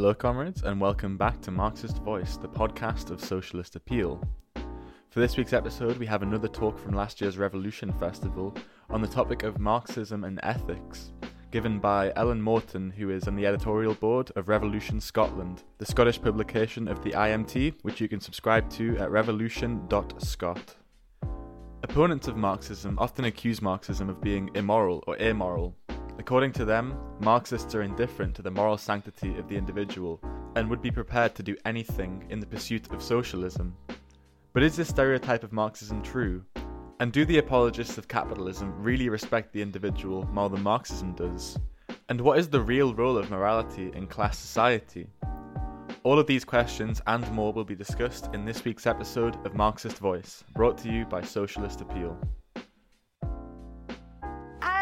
Hello, comrades, and welcome back to Marxist Voice, the podcast of socialist appeal. For this week's episode, we have another talk from last year's Revolution Festival on the topic of Marxism and ethics, given by Ellen Morton, who is on the editorial board of Revolution Scotland, the Scottish publication of the IMT, which you can subscribe to at revolution.scot. Opponents of Marxism often accuse Marxism of being immoral or amoral, According to them, Marxists are indifferent to the moral sanctity of the individual and would be prepared to do anything in the pursuit of socialism. But is this stereotype of Marxism true? And do the apologists of capitalism really respect the individual more than Marxism does? And what is the real role of morality in class society? All of these questions and more will be discussed in this week's episode of Marxist Voice, brought to you by Socialist Appeal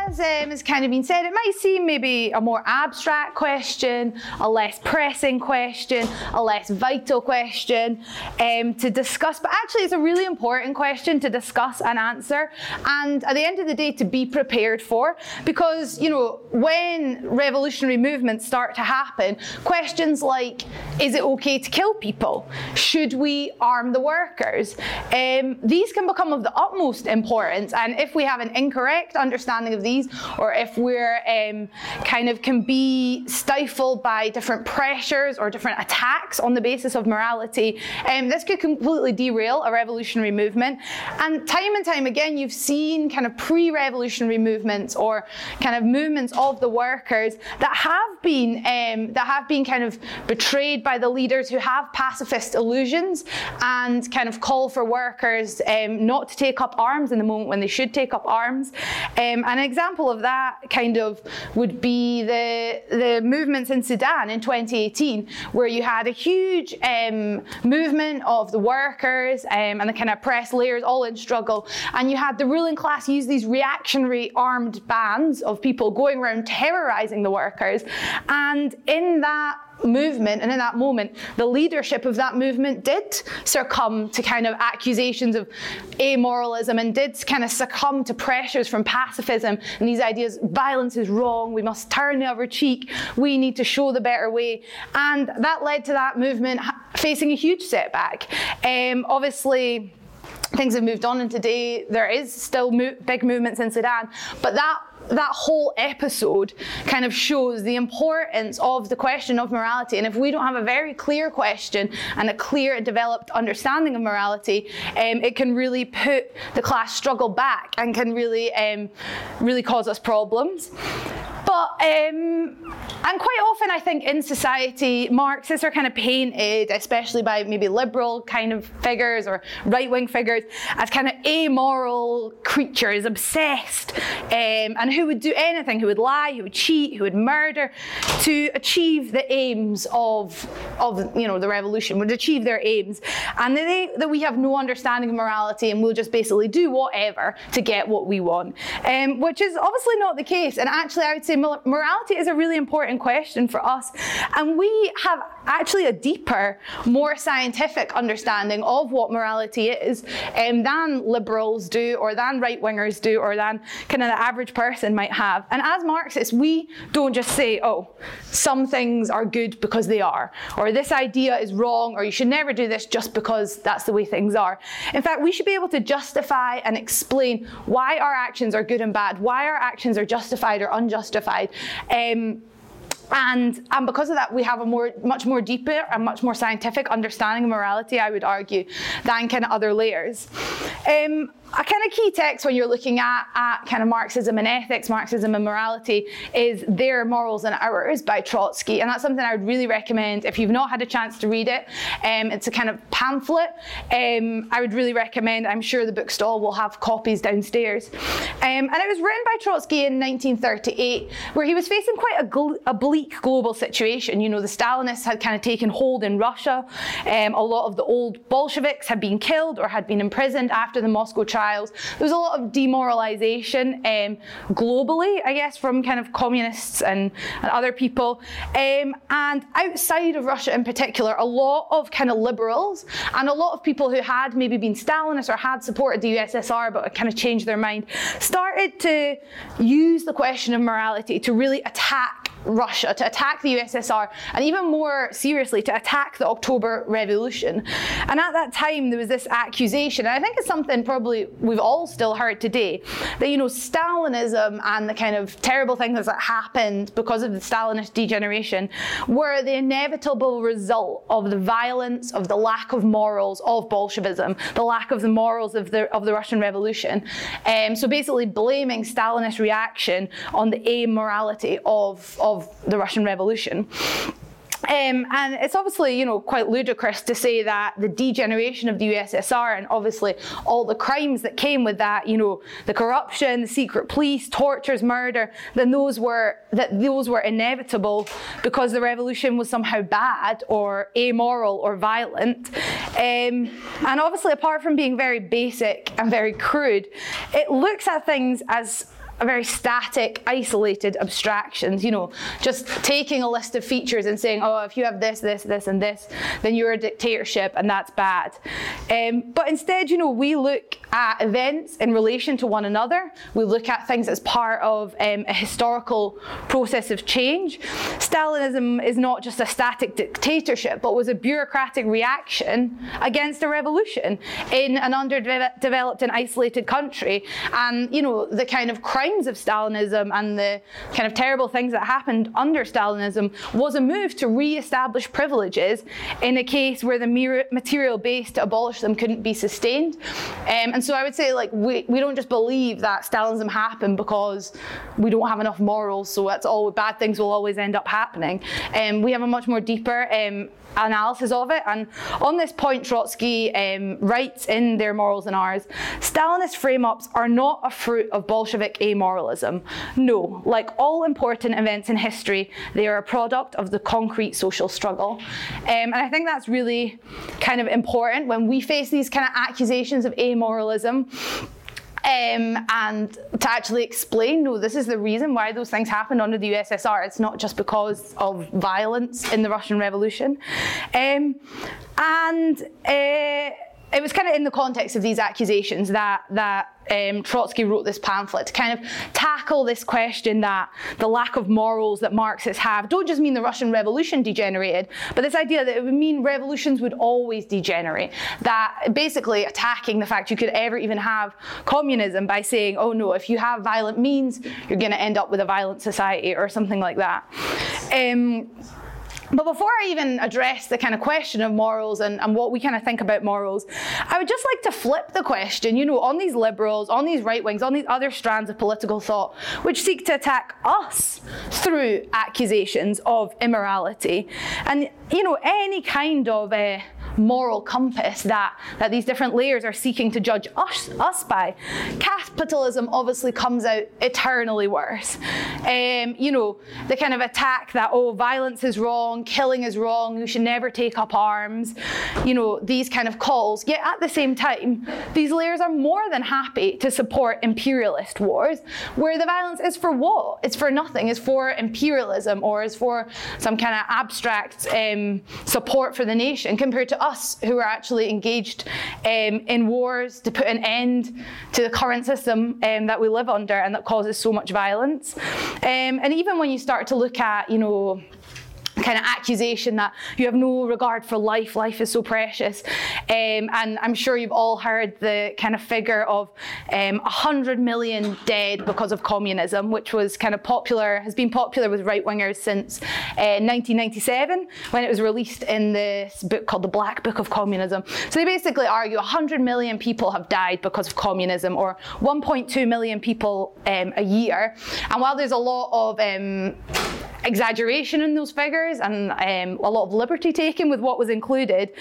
as um, has kind of been said, it might seem maybe a more abstract question, a less pressing question, a less vital question um, to discuss, but actually it's a really important question to discuss and answer, and at the end of the day, to be prepared for, because you know when revolutionary movements start to happen, questions like, is it okay to kill people? Should we arm the workers? Um, these can become of the utmost importance, and if we have an incorrect understanding of these or if we're um, kind of can be stifled by different pressures or different attacks on the basis of morality, um, this could completely derail a revolutionary movement. And time and time again, you've seen kind of pre-revolutionary movements or kind of movements of the workers that have been um, that have been kind of betrayed by the leaders who have pacifist illusions and kind of call for workers um, not to take up arms in the moment when they should take up arms. Um, an example example of that kind of would be the, the movements in Sudan in 2018, where you had a huge um, movement of the workers um, and the kind of press layers all in struggle. And you had the ruling class use these reactionary armed bands of people going around terrorizing the workers. And in that movement and in that moment the leadership of that movement did succumb to kind of accusations of amoralism and did kind of succumb to pressures from pacifism. And these ideas violence is wrong we must turn the other cheek we need to show the better way. And that led to that movement facing a huge setback. Um, obviously things have moved on and today there is still mo- big movements in Sudan but that that whole episode kind of shows the importance of the question of morality. And if we don't have a very clear question and a clear developed understanding of morality, um, it can really put the class struggle back and can really, um, really cause us problems. But, um, and quite often I think in society, Marxists are kind of painted, especially by maybe liberal kind of figures or right wing figures, as kind of amoral creatures, obsessed, um, and who would do anything, who would lie, who would cheat, who would murder to achieve the aims of, of you know, the revolution, would achieve their aims. And they, that we have no understanding of morality and we'll just basically do whatever to get what we want, um, which is obviously not the case. And actually, I would say morality is a really important question for us. And we have actually a deeper, more scientific understanding of what morality is um, than liberals do, or than right wingers do, or than kind of the average person might have. And as Marxists, we don't just say, oh, some things are good because they are, or this idea is wrong, or you should never do this just because that's the way things are. In fact, we should be able to justify and explain why our actions are good and bad, why our actions are justified or unjustified. Um, and, and because of that, we have a more, much more deeper and much more scientific understanding of morality, I would argue, than kind of other layers. Um, a kind of key text when you're looking at, at kind of Marxism and ethics, Marxism and morality, is Their Morals and Ours by Trotsky. And that's something I would really recommend if you've not had a chance to read it. Um, it's a kind of pamphlet. Um, I would really recommend, I'm sure the bookstall will have copies downstairs. Um, and it was written by Trotsky in 1938, where he was facing quite a, gl- a bleak global situation. You know, the Stalinists had kind of taken hold in Russia. Um, a lot of the old Bolsheviks had been killed or had been imprisoned after the Moscow trials. There was a lot of demoralization um, globally, I guess, from kind of communists and, and other people. Um, and outside of Russia in particular, a lot of kind of liberals and a lot of people who had maybe been Stalinists or had supported the USSR but kind of changed their mind started to use the question of morality to really attack Russia, to attack the USSR, and even more seriously, to attack the October Revolution. And at that time, there was this accusation, and I think it's something probably we've all still heard today, that, you know, Stalinism and the kind of terrible things that happened because of the Stalinist degeneration were the inevitable result of the violence, of the lack of morals of Bolshevism, the lack of the morals of the, of the Russian Revolution. Um, so basically blaming Stalinist reaction on the amorality of, of the Russian Revolution. Um, and it's obviously, you know, quite ludicrous to say that the degeneration of the USSR and obviously all the crimes that came with that, you know, the corruption, the secret police, tortures, murder, then those were that those were inevitable because the revolution was somehow bad or amoral or violent. Um, and obviously, apart from being very basic and very crude, it looks at things as a very static, isolated abstractions, you know, just taking a list of features and saying, oh, if you have this, this, this, and this, then you're a dictatorship and that's bad. Um, but instead, you know, we look at events in relation to one another. We look at things as part of um, a historical process of change. Stalinism is not just a static dictatorship, but was a bureaucratic reaction against a revolution in an underdeveloped and isolated country. And, you know, the kind of crime of Stalinism and the kind of terrible things that happened under Stalinism was a move to re-establish privileges in a case where the material base to abolish them couldn't be sustained. Um, and so I would say like we, we don't just believe that Stalinism happened because we don't have enough morals, so that's all bad things will always end up happening. Um, we have a much more deeper um, analysis of it. And on this point, Trotsky um, writes in their Morals and Ours Stalinist frame ups are not a fruit of Bolshevik amoralism. No, like all important events in history, they are a product of the concrete social struggle. Um, and I think that's really kind of important when we face these kind of accusations of amoralism um, and to actually explain, no, this is the reason why those things happened under the USSR. It's not just because of violence in the Russian Revolution. Um, and uh, it was kind of in the context of these accusations that that um, Trotsky wrote this pamphlet to kind of tackle this question that the lack of morals that Marxists have don't just mean the Russian Revolution degenerated, but this idea that it would mean revolutions would always degenerate. That basically attacking the fact you could ever even have communism by saying, oh no, if you have violent means, you're going to end up with a violent society or something like that. Um, but before I even address the kind of question of morals and, and what we kind of think about morals, I would just like to flip the question, you know, on these liberals, on these right wings, on these other strands of political thought, which seek to attack us through accusations of immorality. And, you know, any kind of uh, moral compass that, that these different layers are seeking to judge us, us by, capitalism obviously comes out eternally worse. Um, you know, the kind of attack that, oh, violence is wrong, killing is wrong, you should never take up arms, you know, these kind of calls. Yet at the same time, these layers are more than happy to support imperialist wars, where the violence is for what? It's for nothing, it's for imperialism or is for some kind of abstract um, support for the nation compared to us who are actually engaged um, in wars to put an end to the current system um, that we live under and that causes so much violence. Um, and even when you start to look at, you know, kind of accusation that you have no regard for life, life is so precious. Um, and I'm sure you've all heard the kind of figure of um, 100 million dead because of communism, which was kind of popular, has been popular with right wingers since uh, 1997 when it was released in this book called The Black Book of Communism. So they basically argue 100 million people have died because of communism, or 1.2 million people um, a year. And while there's a lot of um, exaggeration in those figures and um, a lot of liberty taken with what was included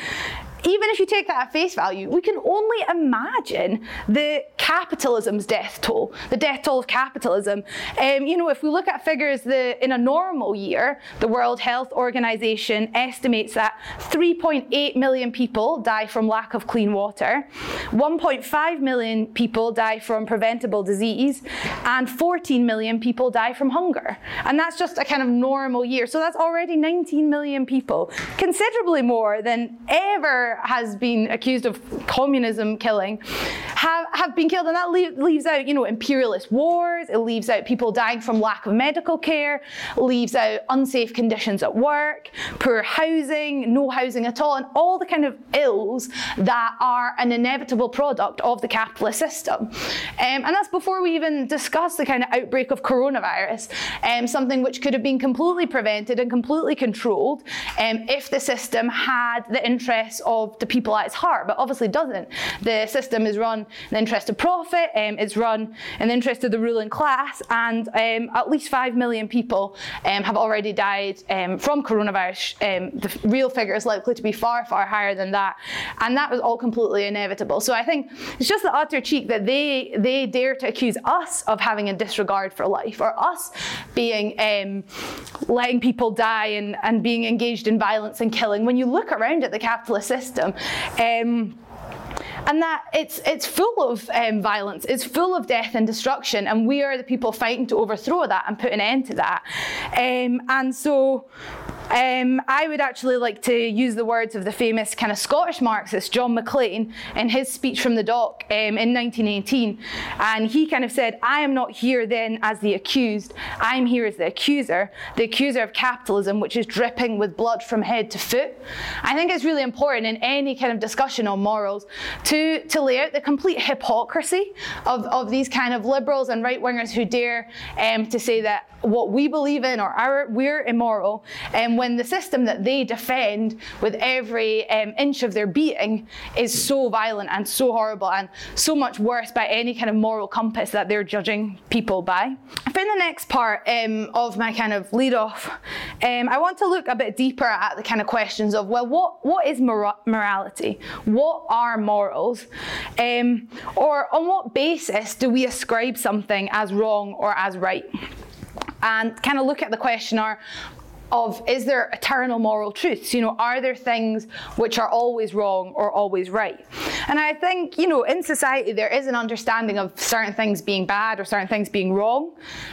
even if you take that at face value, we can only imagine the capitalism's death toll, the death toll of capitalism. Um, you know, if we look at figures, in a normal year, the World Health Organization estimates that 3.8 million people die from lack of clean water, 1.5 million people die from preventable disease, and 14 million people die from hunger. And that's just a kind of normal year. So that's already 19 million people, considerably more than ever has been accused of communism killing. have, have been killed. And that leave, leaves out, you know, imperialist wars, it leaves out people dying from lack of medical care, leaves out unsafe conditions at work, poor housing, no housing at all, and all the kind of ills that are an inevitable product of the capitalist system. Um, and that's before we even discuss the kind of outbreak of coronavirus, um, something which could have been completely prevented and completely controlled um, if the system had the interests of the people at its heart, but obviously doesn't. The system is run in the interest of profit, um, it's run in the interest of the ruling class, and um, at least 5 million people um, have already died from coronavirus. the real figure is likely to be far, far higher than that. And that was all completely inevitable. So I think it's just the utter cheek that they, they dare to accuse us of having a disregard for life, or us being um, letting people die and, and being engaged in violence and killing. When you look around at the capitalist system, um, and that it's it's full of um, violence, it's full of death and destruction, and we are the people fighting to overthrow that and put an end to that. Um, and so um, I would actually like to use the words of the famous kind of Scottish Marxist John Maclean in his speech from the dock um, in 1918. And he kind of said, I am not here then as the accused, I'm here as the accuser, the accuser of capitalism, which is dripping with blood from head to foot. I think it's really important in any kind of discussion on morals to, to lay out the complete hypocrisy of, of these kind of liberals and right wingers who dare um, to say that what we believe in or our, we're immoral. And when the system that they defend with every um, inch of their being is so violent and so horrible and so much worse by any kind of moral compass that they're judging people by. For the next part um, of my kind of lead off, um, I want to look a bit deeper at the kind of questions of, well, what, what is mor- morality? What are morals? Um, or on what basis do we ascribe something as wrong or as right? And kind of look at the question are of is there eternal moral truths? You know, are there things which are always wrong or always right? And I think, you know, in society there is an understanding of certain things being bad or certain things being wrong.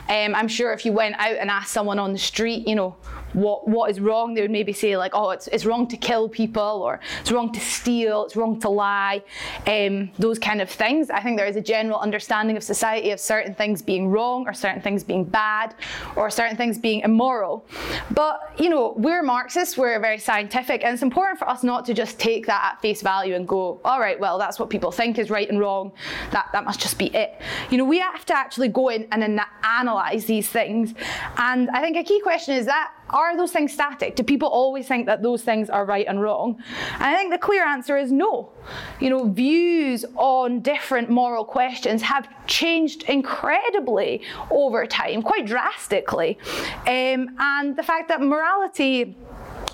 Um, I'm sure if you went out and asked someone on the street, you know, what what is wrong, they would maybe say like, oh, it's, it's wrong to kill people or it's wrong to steal, it's wrong to lie, um, those kind of things. I think there is a general understanding of society of certain things being wrong or certain things being bad or certain things being immoral. But you know, we're Marxists, we're very scientific, and it's important for us not to just take that at face value and go, all right, well, that's what people think is right and wrong. That that must just be it. You know, we have to actually go in and analyze these things. And I think a key question is that are those things static? Do people always think that those things are right and wrong? And I think the clear answer is no. You know, views on different moral questions have changed incredibly over time, quite drastically. Um, and the fact that morality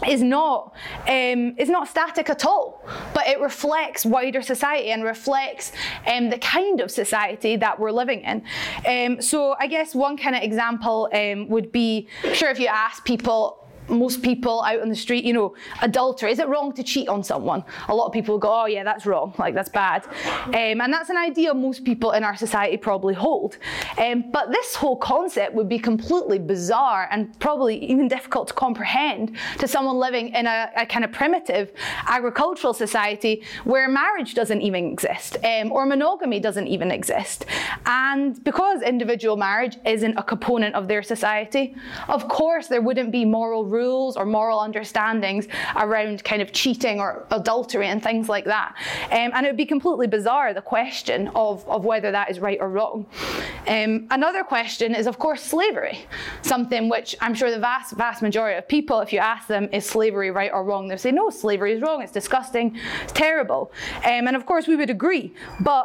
is not um, is not static at all, but it reflects wider society and reflects um, the kind of society that we're living in. Um, so I guess one kind of example um, would be, sure, if you ask people most people out on the street, you know, adultery. Is it wrong to cheat on someone? A lot of people go, oh yeah, that's wrong, like that's bad. Um, and that's an idea most people in our society probably hold. Um, but this whole concept would be completely bizarre and probably even difficult to comprehend to someone living in a, a kind of primitive agricultural society where marriage doesn't even exist um, or monogamy doesn't even exist. And because individual marriage isn't a component of their society, of course there wouldn't be moral rules rules or moral understandings around kind of cheating or adultery and things like that. Um, and it would be completely bizarre, the question of, of whether that is right or wrong. Um, another question is, of course, slavery, something which I'm sure the vast, vast majority of people, if you ask them, is slavery right or wrong? They'll say, no, slavery is wrong, it's disgusting, it's terrible. Um, and of course, we would agree. But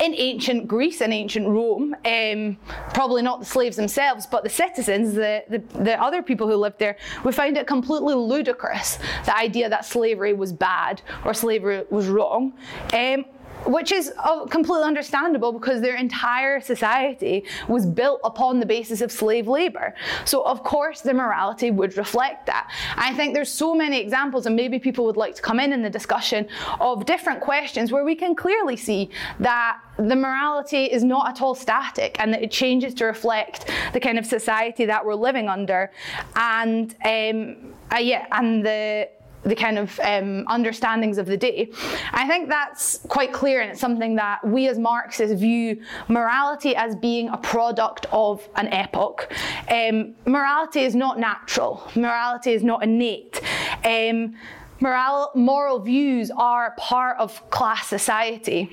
in ancient Greece and ancient Rome, um, probably not the slaves themselves, but the citizens, the, the, the, other people who lived there, we find it completely ludicrous the idea that slavery was bad or slavery was wrong. Um, which is uh, completely understandable because their entire society was built upon the basis of slave labor. So, of course, their morality would reflect that. I think there's so many examples, and maybe people would like to come in in the discussion of different questions where we can clearly see that the morality is not at all static and that it changes to reflect the kind of society that we're living under. And um, uh, yeah, and the the kind of um, understandings of the day. I think that's quite clear, and it's something that we as Marxists view morality as being a product of an epoch. Um, morality is not natural, morality is not innate. Um, moral, moral views are part of class society.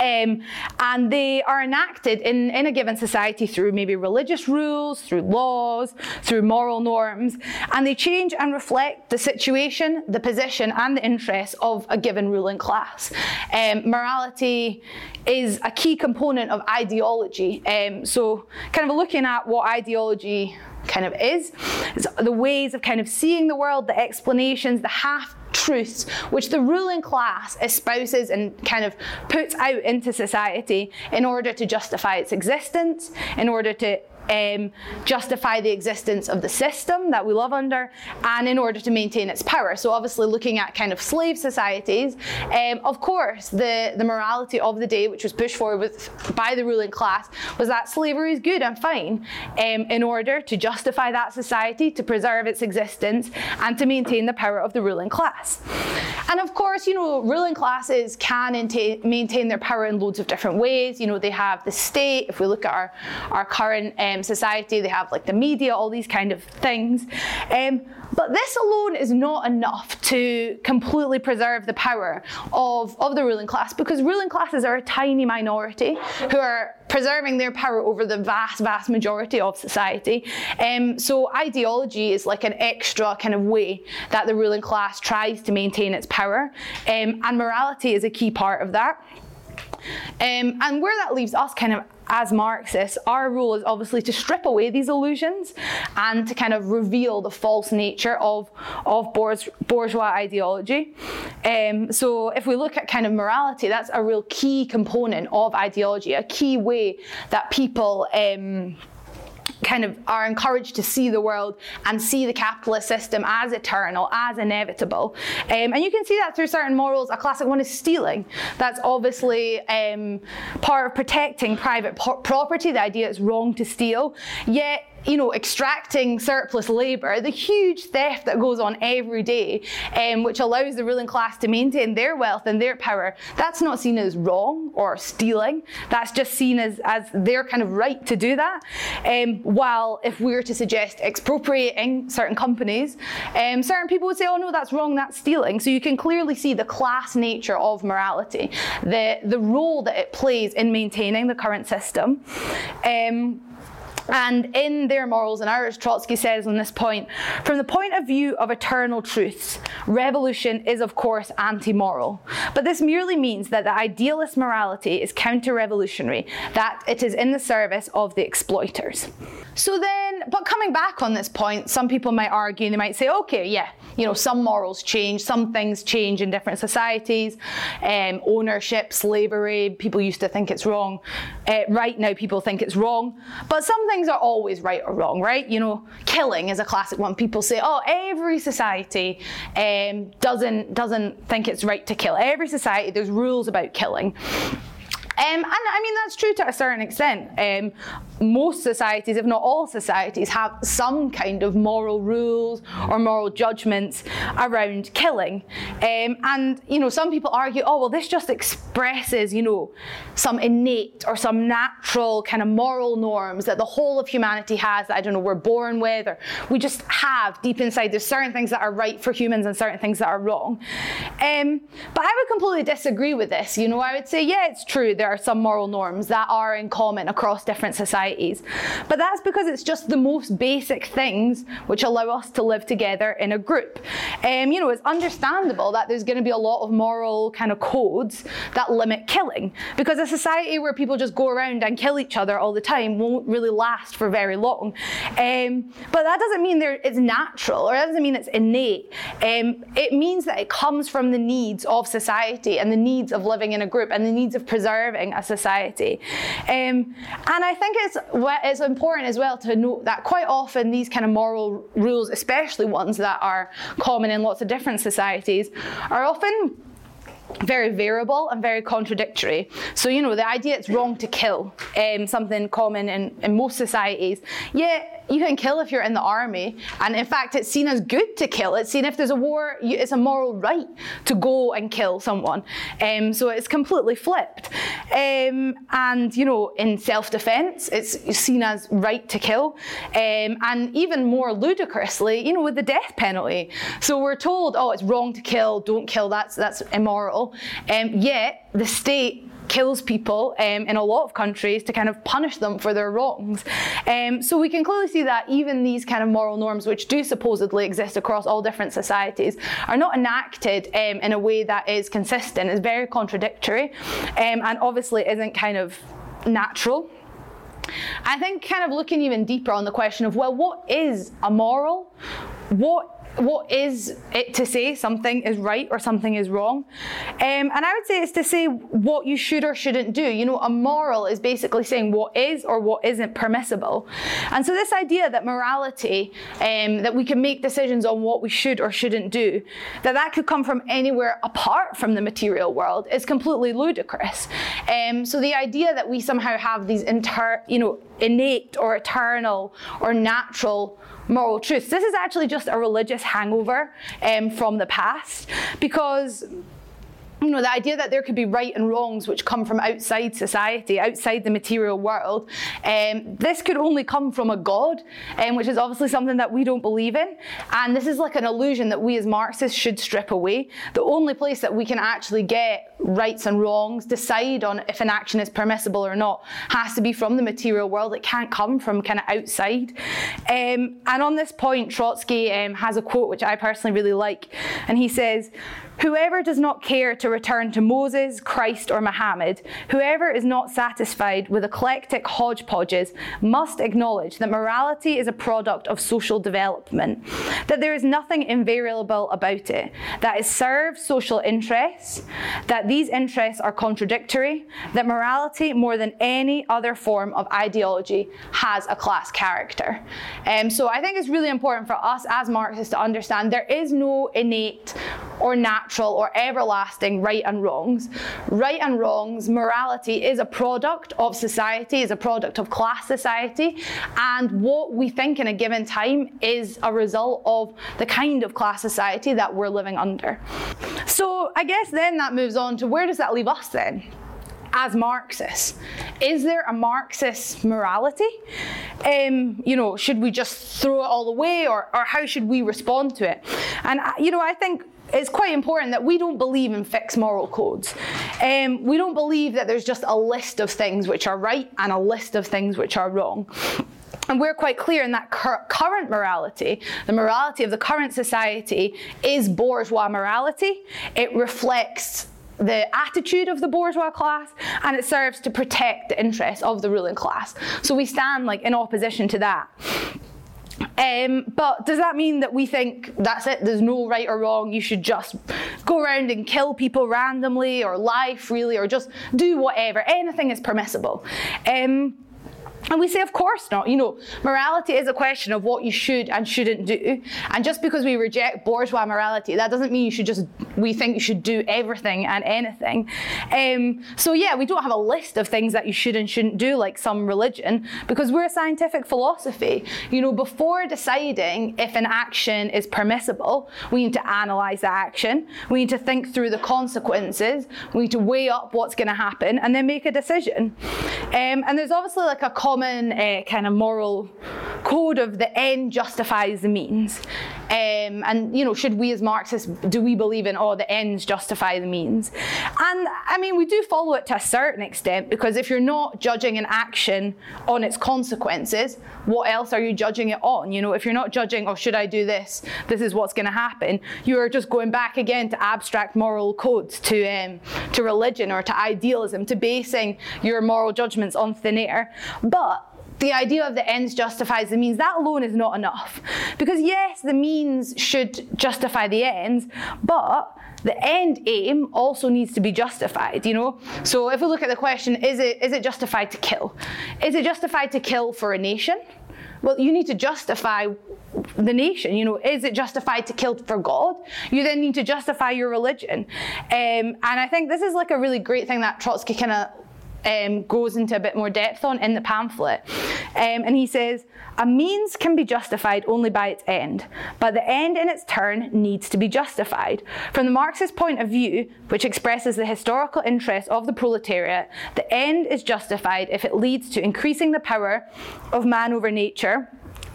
Um, and they are enacted in, in a given society through maybe religious rules, through laws, through moral norms, and they change and reflect the situation, the position, and the interests of a given ruling class. Um, morality is a key component of ideology. Um, so, kind of looking at what ideology kind of is, It's the ways of kind of seeing the world, the explanations, the half truths which the ruling class espouses and kind of puts out into society in order to justify its existence, in order to um, justify the existence of the system that we live under and in order to maintain its power. So, obviously, looking at kind of slave societies, um, of course, the, the morality of the day, which was pushed forward with, by the ruling class, was that slavery is good and fine um, in order to justify that society, to preserve its existence, and to maintain the power of the ruling class. And of course, you know, ruling classes can maintain their power in loads of different ways. You know, they have the state, if we look at our, our current um, society, they have like the media, all these kind of things. Um, but this alone is not enough to completely preserve the power of, of the ruling class because ruling classes are a tiny minority who are preserving their power over the vast, vast majority of society. Um, so ideology is like an extra kind of way that the ruling class tries to maintain its power, um, and morality is a key part of that. Um, and where that leaves us kind of as Marxists, our role is obviously to strip away these illusions and to kind of reveal the false nature of, of bourgeois ideology. Um, so if we look at kind of morality, that's a real key component of ideology, a key way that people um, kind of are encouraged to see the world and see the capitalist system as eternal, as inevitable. Um, and you can see that through certain morals. A classic one is stealing. That's obviously um, part of protecting private property. The idea it's wrong to steal. Yet you know, extracting surplus labour, the huge theft that goes on every day, um, which allows the ruling class to maintain their wealth and their power, that's not seen as wrong or stealing. That's just seen as, as their kind of right to do that. Um, while if we were to suggest expropriating certain companies, um, certain people would say, oh no, that's wrong, that's stealing. So you can clearly see the class nature of morality, the, the role that it plays in maintaining the current system. Um, and in their morals, and ours, Trotsky says on this point, from the point of view of eternal truths, revolution is of course anti-moral. But this merely means that the idealist morality is counter-revolutionary, that it is in the service of the exploiters. So then, but coming back on this point, some people might argue they might say, okay, yeah, you know, some morals change, some things change in different societies, um, ownership, slavery, people used to think it's wrong. Uh, right now, people think it's wrong. But some things are always right or wrong, right? You know, killing is a classic one. People say, oh, every society um, doesn't doesn't think it's right to kill. Every society, there's rules about killing. Um, and I mean, that's true to a certain extent. Um, most societies, if not all societies, have some kind of moral rules or moral judgments around killing. Um, and, you know, some people argue, oh, well, this just expresses, you know, some innate or some natural kind of moral norms that the whole of humanity has that, I don't know, we're born with or we just have deep inside. There's certain things that are right for humans and certain things that are wrong. Um, but I would completely disagree with this. You know, I would say, yeah, it's true. There are some moral norms that are in common across different societies. But that's because it's just the most basic things which allow us to live together in a group. Um, you know, it's understandable that there's going to be a lot of moral kind of codes that limit killing because a society where people just go around and kill each other all the time won't really last for very long. Um, but that doesn't mean it's natural or that doesn't mean it's innate. Um, it means that it comes from the needs of society and the needs of living in a group and the needs of preserving a society. Um, and I think it's, it's important as well to note that quite often these kind of moral rules, especially ones that are common in lots of different societies, are often very variable and very contradictory. So, you know, the idea it's wrong to kill, um, something common in, in most societies, yet you can kill if you're in the army, and in fact, it's seen as good to kill. It's seen if there's a war, it's a moral right to go and kill someone. Um, so it's completely flipped. Um, and you know, in self-defense, it's seen as right to kill, um, and even more ludicrously, you know, with the death penalty. So we're told, oh, it's wrong to kill, don't kill. That's that's immoral. Um, yet the state kills people um, in a lot of countries to kind of punish them for their wrongs. Um, so we can clearly see that even these kind of moral norms, which do supposedly exist across all different societies, are not enacted um, in a way that is consistent. It's very contradictory, um, and obviously isn't kind of natural. I think kind of looking even deeper on the question of well, what is a moral? What what is it to say something is right or something is wrong? Um, and I would say it's to say what you should or shouldn't do. You know, a moral is basically saying what is or what isn't permissible. And so this idea that morality, um, that we can make decisions on what we should or shouldn't do, that that could come from anywhere apart from the material world is completely ludicrous. Um, so the idea that we somehow have these inter, you know, innate or eternal or natural moral truths. This is actually just a religious hangover um, from the past because you know, the idea that there could be right and wrongs which come from outside society, outside the material world, um, this could only come from a God, um, which is obviously something that we don't believe in. And this is like an illusion that we as Marxists should strip away. The only place that we can actually get rights and wrongs, decide on if an action is permissible or not, has to be from the material world. It can't come from kind of outside. Um, and on this point, Trotsky um, has a quote which I personally really like, and he says, Whoever does not care to return to Moses, Christ, or Muhammad, whoever is not satisfied with eclectic hodgepodges, must acknowledge that morality is a product of social development, that there is nothing invariable about it, that it serves social interests, that these interests are contradictory, that morality, more than any other form of ideology, has a class character. Um, so I think it's really important for us as Marxists to understand there is no innate or natural or everlasting right and wrongs. Right and wrongs, morality is a product of society, is a product of class society, and what we think in a given time is a result of the kind of class society that we're living under. So I guess then that moves on to where does that leave us then? as Marxists. Is there a Marxist morality? Um, you know, should we just throw it all away or, or how should we respond to it? And, uh, you know, I think it's quite important that we don't believe in fixed moral codes. Um, we don't believe that there's just a list of things which are right and a list of things which are wrong. And we're quite clear in that cur- current morality, the morality of the current society, is bourgeois morality. It reflects the attitude of the bourgeois class and it serves to protect the interests of the ruling class. So we stand like in opposition to that. Um, but does that mean that we think that's it? There's no right or wrong. You should just go around and kill people randomly, or lie freely, or just do whatever. Anything is permissible. Um, and we say, of course not. You know, morality is a question of what you should and shouldn't do. And just because we reject bourgeois morality, that doesn't mean you should just, we think you should do everything and anything. Um, so, yeah, we don't have a list of things that you should and shouldn't do like some religion because we're a scientific philosophy. You know, before deciding if an action is permissible, we need to analyze that action. We need to think through the consequences. We need to weigh up what's going to happen and then make a decision. Um, and there's obviously like a common uh, kind of moral code of the end justifies the means. Um, and you know, should we as Marxists do we believe in oh the ends justify the means? And I mean, we do follow it to a certain extent because if you're not judging an action on its consequences, what else are you judging it on? You know, if you're not judging oh should I do this, this is what's going to happen. You are just going back again to abstract moral codes, to um, to religion or to idealism, to basing your moral judgments on thin air. But the idea of the ends justifies the means, that alone is not enough. Because yes, the means should justify the ends, but the end aim also needs to be justified, you know? So if we look at the question, is it, is it justified to kill? Is it justified to kill for a nation? Well, you need to justify the nation. You know, is it justified to kill for God? You then need to justify your religion. Um, and I think this is like a really great thing that Trotsky kind of um, goes into a bit more depth on in the pamphlet. Um, and he says, a means can be justified only by its end, but the end in its turn needs to be justified. From the Marxist point of view, which expresses the historical interest of the proletariat, the end is justified if it leads to increasing the power of man over nature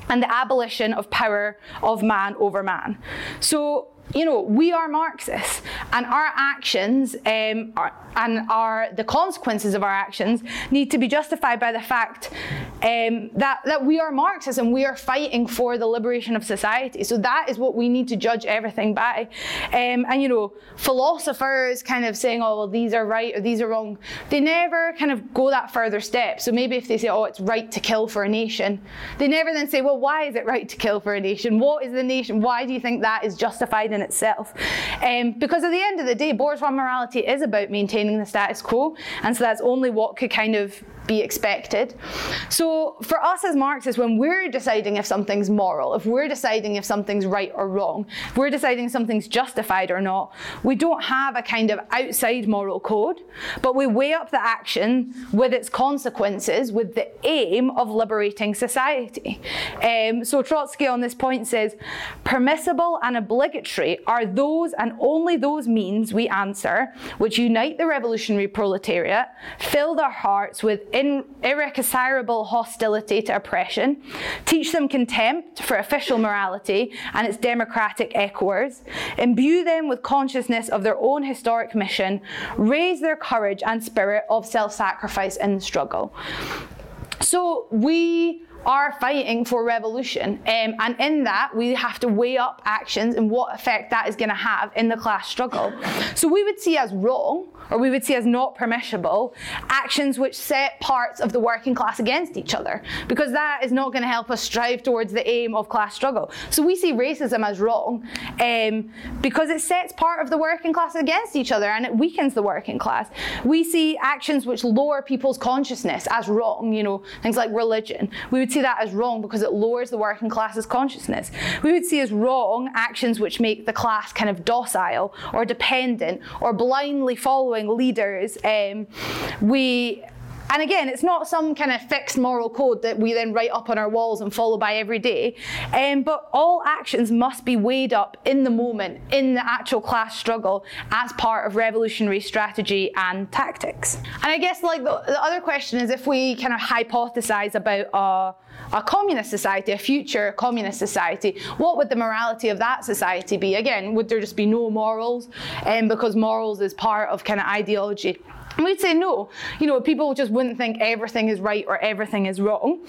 and the abolition of power of man over man. So you know, we are Marxists, and our actions um, are, and our the consequences of our actions need to be justified by the fact um, that that we are Marxists and we are fighting for the liberation of society. So that is what we need to judge everything by. Um, and you know, philosophers kind of saying, "Oh, well, these are right or these are wrong," they never kind of go that further step. So maybe if they say, "Oh, it's right to kill for a nation," they never then say, "Well, why is it right to kill for a nation? What is the nation? Why do you think that is justified?" In itself. Um, because at the end of the day, bourgeois morality is about maintaining the status quo, and so that's only what could kind of be expected. So for us as Marxists, when we're deciding if something's moral, if we're deciding if something's right or wrong, if we're deciding something's justified or not, we don't have a kind of outside moral code, but we weigh up the action with its consequences with the aim of liberating society. Um, so Trotsky on this point says, permissible and obligatory are those and only those means we answer which unite the revolutionary proletariat, fill their hearts with in irreconcilable hostility to oppression, teach them contempt for official morality and its democratic echoers, imbue them with consciousness of their own historic mission, raise their courage and spirit of self sacrifice in the struggle. So we are fighting for revolution. Um, and in that, we have to weigh up actions and what effect that is going to have in the class struggle. So we would see as wrong, or we would see as not permissible, actions which set parts of the working class against each other, because that is not going to help us strive towards the aim of class struggle. So we see racism as wrong um, because it sets part of the working class against each other and it weakens the working class. We see actions which lower people's consciousness as wrong, you know, things like religion. We would see that as wrong because it lowers the working class's consciousness. We would see as wrong actions which make the class kind of docile or dependent or blindly following leaders. Um, we and again, it's not some kind of fixed moral code that we then write up on our walls and follow by every day. Um, but all actions must be weighed up in the moment, in the actual class struggle, as part of revolutionary strategy and tactics. And I guess, like the, the other question is, if we kind of hypothesize about a a communist society, a future communist society, what would the morality of that society be? Again, would there just be no morals? Um, because morals is part of kind of ideology. And we'd say no. You know, people just wouldn't think everything is right or everything is wrong.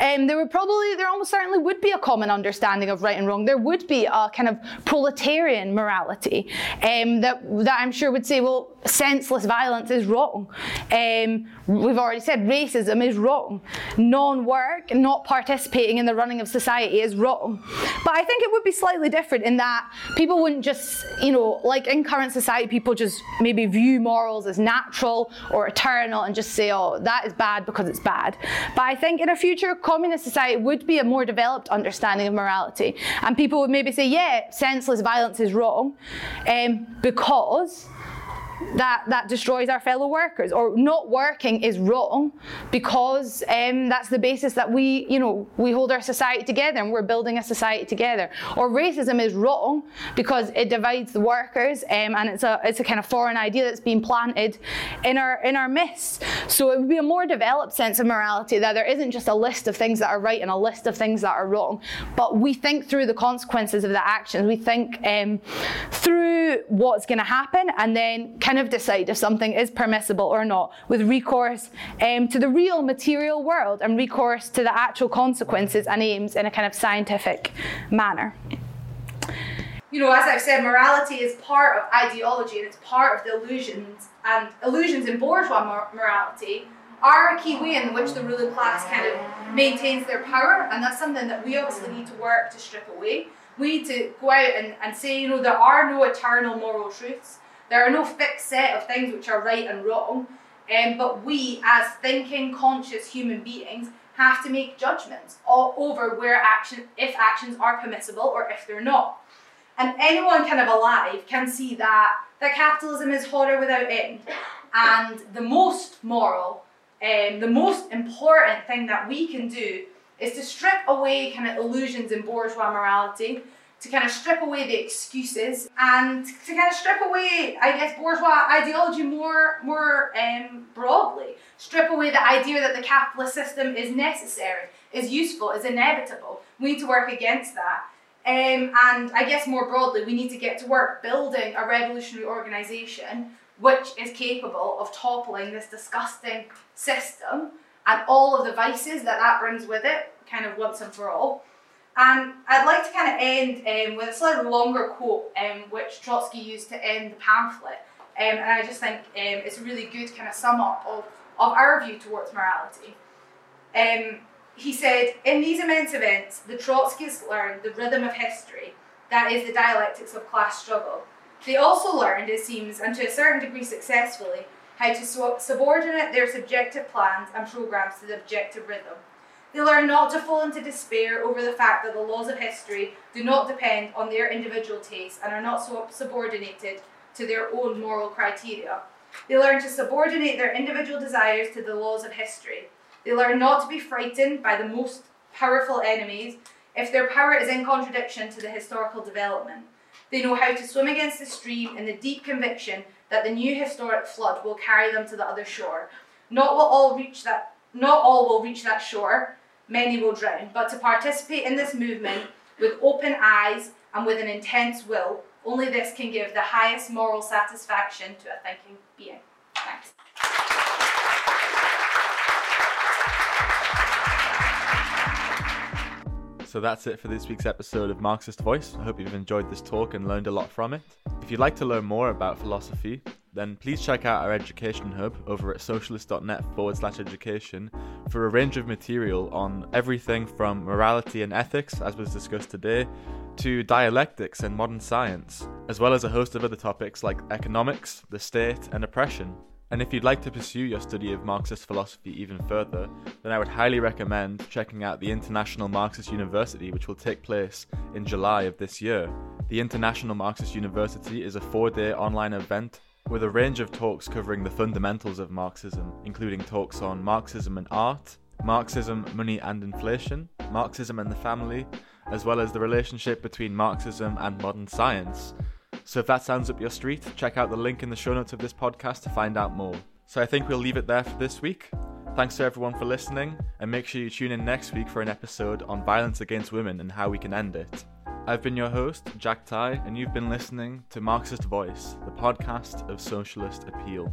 Um, there would probably, there almost certainly would be a common understanding of right and wrong. There would be a kind of proletarian morality um, that, that I'm sure would say, well, senseless violence is wrong. Um, we've already said racism is wrong. Non work, not participating in the running of society is wrong. But I think it would be slightly different in that people wouldn't just, you know, like in current society, people just maybe view morals as natural or eternal and just say, oh, that is bad because it's bad. But I think in a future communist society would be a more developed understanding of morality. And people would maybe say, yeah, senseless violence is wrong um, because that, that destroys our fellow workers or not working is wrong because um, that's the basis that we, you know, we hold our society together and we're building a society together. Or racism is wrong because it divides the workers um, and it's a, it's a kind of foreign idea that's being planted in our, in our midst. So it would be a more developed sense of morality that there isn't just a list of things that are right and a list of things that are wrong, but we think through the consequences of the actions. We think um, through what's going to happen and then kind of decide if something is permissible or not with recourse um, to the real material world and recourse to the actual consequences and aims in a kind of scientific manner. You know, as I've said, morality is part of ideology and it's part of the illusions and illusions in bourgeois mor- morality are a key way in which the ruling class kind of maintains their power, and that's something that we obviously need to work to strip away. We need to go out and, and say, you know, there are no eternal moral truths. There are no fixed set of things which are right and wrong, um, but we, as thinking, conscious human beings, have to make judgments all over where action, if actions are permissible or if they're not. And anyone kind of alive can see that that capitalism is horror without end. And the most moral, um, the most important thing that we can do is to strip away kind of illusions in bourgeois morality, to kind of strip away the excuses, and to kind of strip away, I guess, bourgeois ideology more, more um, broadly. Strip away the idea that the capitalist system is necessary, is useful, is inevitable. We need to work against that. Um, and I guess more broadly, we need to get to work building a revolutionary organisation which is capable of toppling this disgusting system and all of the vices that that brings with it, kind of once and for all. And I'd like to kind of end um, with a slightly longer quote, um, which Trotsky used to end the pamphlet. Um, and I just think um, it's a really good kind of sum up of, of our view towards morality. Um, he said, In these immense events, the Trotskyists learned the rhythm of history, that is, the dialectics of class struggle. They also learned, it seems, and to a certain degree successfully, how to subordinate their subjective plans and programs to the objective rhythm. They learn not to fall into despair over the fact that the laws of history do not depend on their individual tastes and are not so subordinated to their own moral criteria. They learn to subordinate their individual desires to the laws of history. They learn not to be frightened by the most powerful enemies if their power is in contradiction to the historical development. They know how to swim against the stream in the deep conviction that the new historic flood will carry them to the other shore. Not will all reach that not all will reach that shore, many will drown, but to participate in this movement with open eyes and with an intense will, only this can give the highest moral satisfaction to a thinking being. Thanks. So that's it for this week's episode of Marxist Voice. I hope you've enjoyed this talk and learned a lot from it. If you'd like to learn more about philosophy, then please check out our education hub over at socialist.net forward slash education for a range of material on everything from morality and ethics, as was discussed today, to dialectics and modern science, as well as a host of other topics like economics, the state, and oppression. And if you'd like to pursue your study of Marxist philosophy even further, then I would highly recommend checking out the International Marxist University, which will take place in July of this year. The International Marxist University is a four day online event with a range of talks covering the fundamentals of Marxism, including talks on Marxism and art, Marxism, money and inflation, Marxism and the family, as well as the relationship between Marxism and modern science. So if that sounds up your street, check out the link in the show notes of this podcast to find out more. So I think we'll leave it there for this week. Thanks to everyone for listening, and make sure you tune in next week for an episode on violence against women and how we can end it. I've been your host, Jack Ty, and you've been listening to Marxist Voice, the podcast of socialist appeal.